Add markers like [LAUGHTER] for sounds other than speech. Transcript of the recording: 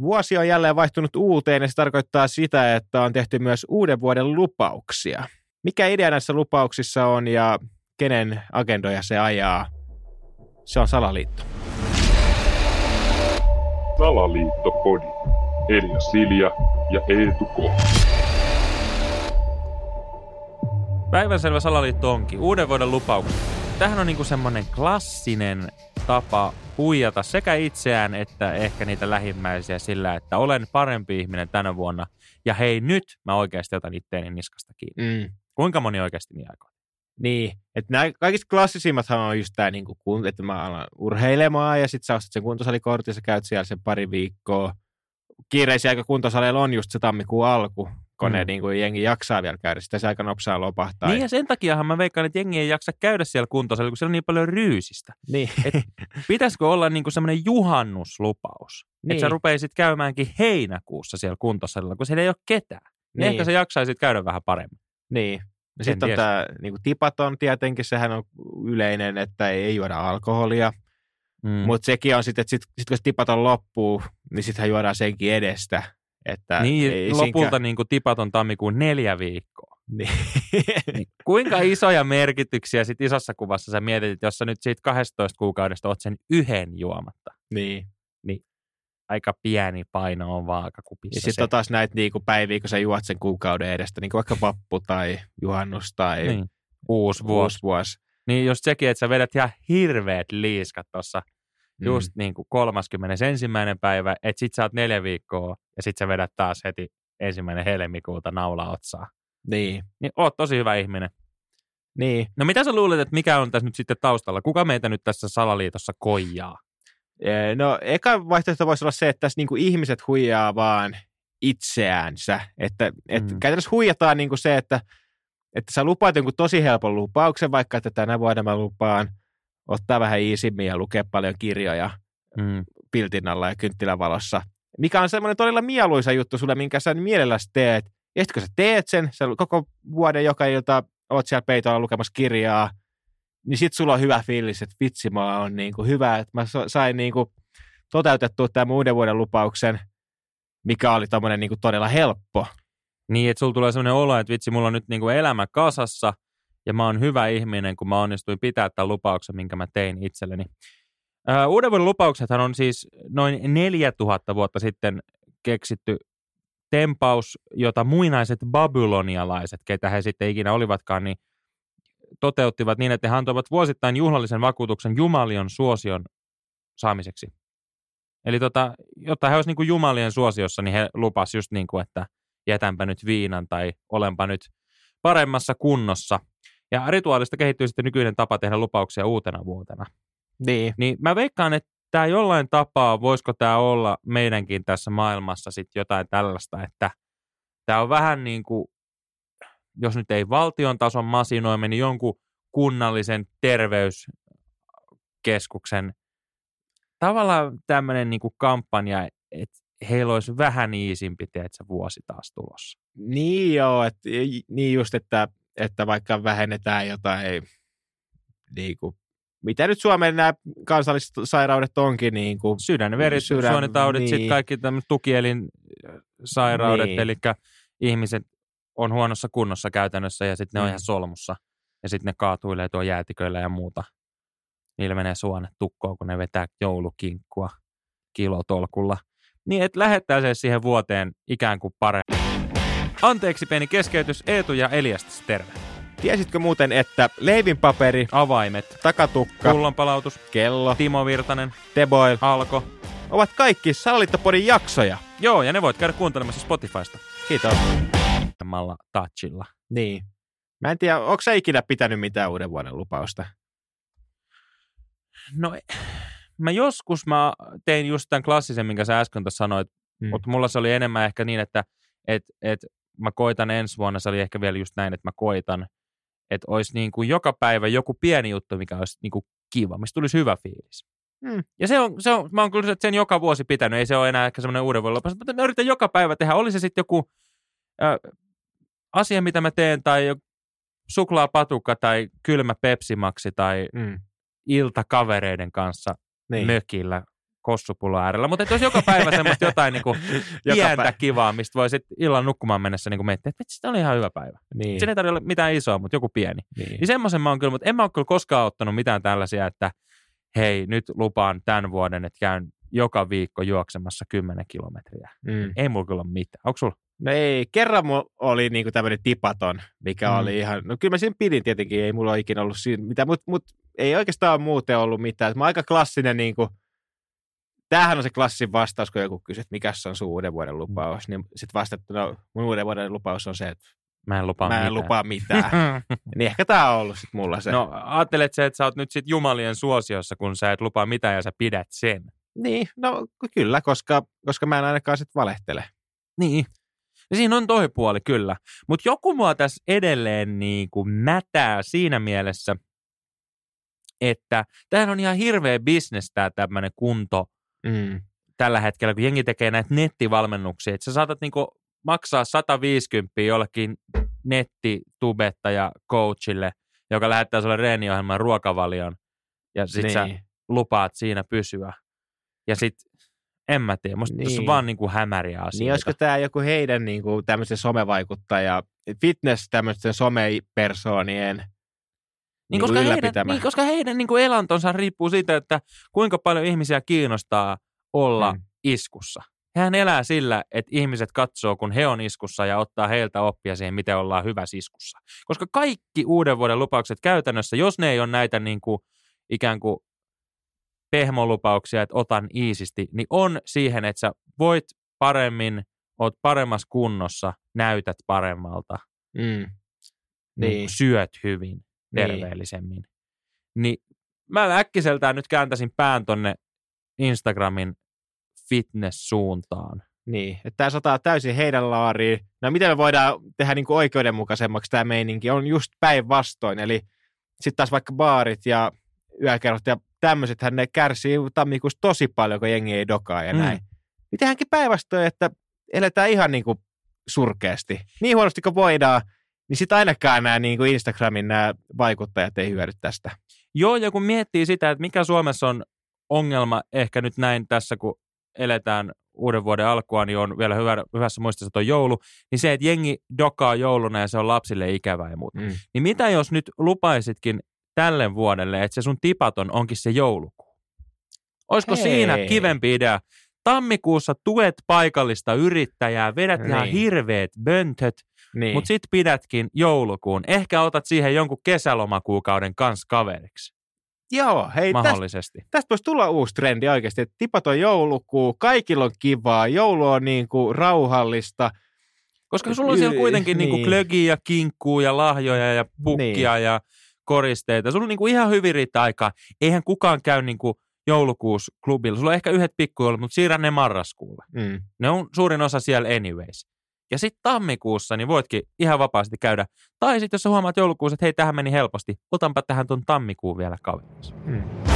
Vuosi on jälleen vaihtunut uuteen ja se tarkoittaa sitä, että on tehty myös uuden vuoden lupauksia. Mikä idea näissä lupauksissa on ja kenen agendoja se ajaa? Se on salaliitto. Salaliittopodi. Elia Silja ja Eetu K. Päivänselvä salaliitto onkin. Uuden vuoden lupaukset. Tähän on niinku semmoinen klassinen tapa huijata sekä itseään että ehkä niitä lähimmäisiä sillä, että olen parempi ihminen tänä vuonna. Ja hei, nyt mä oikeasti otan itteeni niskasta kiinni. Mm. Kuinka moni oikeasti niin aikoo? Niin, että nämä kaikista klassisimmathan on just tämä, niin kuin, että mä alan urheilemaan ja sitten sä ostat sen kuntosalikortin, sä käyt siellä sen pari viikkoa. Kiireisiä aika kuntosaleilla on just se tammikuun alku, kun mm. niin kuin, jengi jaksaa vielä käydä, sitä se aika nopsaa lopahtaa. Niin ja sen takiahan mä veikkaan, että jengi ei jaksa käydä siellä kuntosalilla, kun siellä on niin paljon ryysistä. niin. Et pitäisikö olla niinku semmoinen juhannuslupaus? Niin. Että sä Niin. rupeisit käymääkin heinäkuussa siellä kuntosalilla, kun siellä ei ole ketään. Niin. Niin. Ehkä sä jaksaisit käydä vähän paremmin. Niin. En Sitten on tämä niin tipaton tietenkin, sehän on yleinen, että ei juoda alkoholia. Mm. Mutta sekin on sitten, että sit, sit kun se tipaton loppuu, niin sittenhän juodaan senkin edestä. Että niin, ei lopulta siinkään- niin kuin tipaton tammikuun neljä viikkoa. Niin. Niin kuinka isoja merkityksiä sit isossa kuvassa sä mietit, että jos sä nyt siitä 12 kuukaudesta oot sen yhden juomatta. niin. Aika pieni paino on vaakakupissa Ja sitten on taas näitä niinku päiviä, kun sä juot sen kuukauden edestä, niin kuin vaikka vappu tai juhannus tai niin. Uusi vuosi. uusi vuosi. Niin just sekin, että sä vedät ihan hirveät liiskat tuossa Mm. just niin kuin 31. päivä, että sit sä oot neljä viikkoa ja sit sä vedät taas heti ensimmäinen helmikuuta naula otsaa. Niin. Niin oot tosi hyvä ihminen. Niin. No mitä sä luulet, että mikä on tässä nyt sitten taustalla? Kuka meitä nyt tässä salaliitossa koijaa? No eka vaihtoehto voisi olla se, että tässä niinku ihmiset huijaa vaan itseäänsä. Että et Mm. käytännössä huijataan niinku se, että, että sä lupaat jonkun tosi helpon lupauksen, vaikka että tänä vuonna mä lupaan ottaa vähän iisimmin ja lukea paljon kirjoja Mm. piltin alla ja kynttilän valossa. Mikä on semmoinen todella mieluisa juttu sulle, minkä sä mielelläsi teet. Ja sitten kun sä teet sen, sä koko vuoden joka ilta oot siellä peitolla lukemassa kirjaa, niin sit sulla on hyvä fiilis, että vitsi, mä on niin kuin hyvä, että mä sain niin kuin toteutettua tämän uuden vuoden lupauksen, mikä oli tommonen niin kuin todella helppo. Niin, että sulla tulee sellainen olo, että vitsi, mulla on nyt niinku elämä kasassa ja mä oon hyvä ihminen, kun mä onnistuin pitää tämän lupauksen, minkä mä tein itselleni. Uuden vuoden lupauksethan on siis noin 4000 vuotta sitten keksitty tempaus, jota muinaiset babylonialaiset, ketä he sitten ikinä olivatkaan, niin toteuttivat niin, että he antoivat vuosittain juhlallisen vakuutuksen Jumalion suosion saamiseksi. Eli tota, jotta he olisivat niin Jumalien suosiossa, niin he lupas just niin kuin, että jätänpä nyt viinan tai olenpa nyt paremmassa kunnossa. Ja rituaalista kehittyy sitten nykyinen tapa tehdä lupauksia uutena vuotena. Niin. Niin mä veikkaan, että tämä jollain tapaa, voisiko tämä olla meidänkin tässä maailmassa sitten jotain tällaista, että tämä on vähän niin kuin, jos nyt ei valtion tason masinoimme, niin jonkun kunnallisen terveyskeskuksen tavallaan tämmöinen niin kampanja, että heillä olisi vähän iisimpi, teetkö, vuosi taas tulossa. Niin joo, et, niin just, että, että vaikka vähennetään jotain, niin kuin, mitä nyt Suomen nämä kansalliset sairaudet onkin, niin kuin, Sydän, veri, Sydän, suonitaudit, niin. sitten kaikki tämmöiset tukielinsairaudet, Niin. eli ihmiset on huonossa kunnossa käytännössä ja sitten ne on Mm. ihan solmussa. Ja sitten ne kaatuilee tuo jäätiköillä ja muuta. Niillä menee suonet tukkoon, kun ne vetää joulukinkkua kilotolkulla. Niin, että lähettää se siihen vuoteen ikään kuin paremmin. Anteeksi pieni keskeytys, Eetu ja Eliastas, terve. Tiesitkö muuten, että leivinpaperi, Avaimet, takatukka, pullonpalautus, kello, Timo Virtanen, teboil Alko. ovat kaikki Salaliittopodin jaksoja. Joo, ja ne voit käydä kuuntelemassa Spotifysta. Kiitos. Malla touchilla. Niin. Mä en tiedä, onko sä ikinä pitänyt mitään uuden vuoden lupausta? No, mä joskus mä tein just tämän klassisen, minkä sä äsken tuossa sanoit, mm. mutta mulla se oli enemmän ehkä niin, että et, et mä koitan ensi vuonna, se oli ehkä vielä just näin, että mä koitan, että olisi niin kuin joka päivä joku pieni juttu, mikä olisi niin kuin kiva, mistä tulisi hyvä fiilis. Mm. Ja se on, se on, mä oon kyllä sen joka vuosi pitänyt, ei se ole enää ehkä semmoinen uuden vuoden lopussa, mutta mä yritän joka päivä tehdä, oli se sitten joku ö, asia, mitä mä teen, tai joku suklaapatukka, tai kylmä pepsimaksi, tai Mm. ilta kavereiden kanssa Niin. mökillä kossupullo äärellä. Mutta jos joka päivä semmoista [LAUGHS] jotain niinku Joka pientä päivä. kivaa, mistä voi sitten illan nukkumaan mennessä niinku miettiä, että vitsi, tämä oli ihan hyvä päivä. Niin. Siinä ei tarvitse olla mitään isoa, mutta joku pieni. niin. Niin semmoisen mä oon kyllä, mutta en mä ole kyllä koskaan ottanut mitään tällaisia, että hei, nyt lupaan tämän vuoden, että käyn joka viikko juoksemassa 10 kilometriä. Mm. Ei mulla kyllä ole mitään. Onko sulla? No ei, kerran mulla oli niinku tämmöinen tipaton, mikä Mm. oli ihan, no kyllä mä siinä pidin tietenkin, ei mulla ole ikinä ollut siinä mitään, mutta mut, ei oikeastaan muuten ollut mitään. Mä oon aika klassinen niinku, tämähän on se klassin vastaus, kun joku kysyy, että mikä se on sun uuden vuoden lupaus, niin sitten vastattu, no mun uuden vuoden lupaus on se, että Mä en lupaa mä en mitään. lupaa mitään. [LAUGHS] niin ehkä tää on ollut sit mulla se. No ajattelet se, että sä oot nyt sit jumalien suosiossa, kun sä et lupaa mitään ja sä pidät sen. Niin, no kyllä, koska, koska mä en ainakaan sit valehtele. Niin. Ja siinä on toi puoli, kyllä. Mutta joku mua tässä edelleen niin kuin mätää siinä mielessä, että tämähän on ihan hirveä bisnes tämä tämmöinen kunto Mm. tällä hetkellä, kun jengi tekee näitä nettivalmennuksia. Että sä saatat niinku maksaa 150 jollekin nettitubettaja coachille, joka lähettää sulle reeniohjelman ruokavalion, ja sit niin. sä Niin. lupaat siinä pysyä. Ja sit, en mä tiedä, musta niin. tässä on Niin. vaan niinku hämäriä asioita. Niin olisiko tämä joku heidän niin kuin, tämmöisen somevaikuttaja, fitness tämmöisten somepersoonien Niin, koska, heidän, niin, koska heidän niin kuin elantonsa riippuu siitä, että kuinka paljon ihmisiä kiinnostaa olla mm. Iskussa. Hän elää sillä, että ihmiset katsoo, kun he on iskussa ja ottaa heiltä oppia siihen, miten ollaan hyvä iskussa. Koska kaikki uuden vuoden lupaukset käytännössä, jos ne ei ole näitä niin kuin, ikään kuin pehmolupauksia, että otan iisisti, niin on siihen, että sä voit paremmin, oot paremmassa kunnossa, näytät paremmalta, Mm. niin. Niin. syöt hyvin Niin. Terveellisemmin. Niin mä äkkiseltään nyt kääntäisin pään tonne Instagramin fitness-suuntaan. Niin, että tämä sotaa täysin heidän laariin. No miten me voidaan tehdä niin kuin oikeudenmukaisemmaksi tämä meininki? On just päinvastoin. Eli sitten taas vaikka baarit ja yökerrot ja tämmöisethän ne kärsii tammikuussa tosi paljon, kun jengi ei dokaa ja Mm. näin. Niin tehdäänkin päinvastoin, että eletään ihan niin kuin surkeasti. Niin huonosti kuin voidaan, niin sitten ainakaan nämä niin kuin Instagramin nämä vaikuttajat ei hyödy tästä. Joo, ja kun miettii sitä, että mikä Suomessa on ongelma ehkä nyt näin tässä, kun eletään uuden vuoden alkua, niin on vielä hyvä, hyvässä muistissa tuo joulu, niin se, että jengi dokaa jouluna ja se on lapsille ikävää ja muuta. Mm. Niin mitä jos nyt lupaisitkin tälle vuodelle, että se sun tipaton onkin se joulukuu? Olisiko Hei. siinä kivempi idea? Tammikuussa tuet paikallista yrittäjää, vedät niin. ihan hirveät böntöt, Niin. mutta sit pidätkin joulukuun. Ehkä otat siihen jonkun kesälomakuukauden kanssa kaveriksi, Joo, hei, tästä mahdollisesti. tästä voisi tulla uusi trendi oikeasti, että tipaton joulukuu, kaikilla on kivaa, joulu on niin kuin rauhallista. Koska sulla on siellä kuitenkin niin. niin. klögiä ja kinkkuu ja lahjoja ja pukkia niin. ja koristeita. Sulla on niin kuin ihan hyvin riittää aikaa. Eihän kukaan käy niin kuin joulukuussa klubilla. Sulla on ehkä yhdet pikkujoulut, mutta siirrä ne marraskuulle. Mm. Ne on suurin osa siellä anyways. Ja sitten tammikuussa niin voitkin ihan vapaasti käydä. Tai sitten jos sä huomaat joulukuussa, että hei, tähän meni helposti, otanpa tähän ton tammikuun vielä kaveriksi. Mm.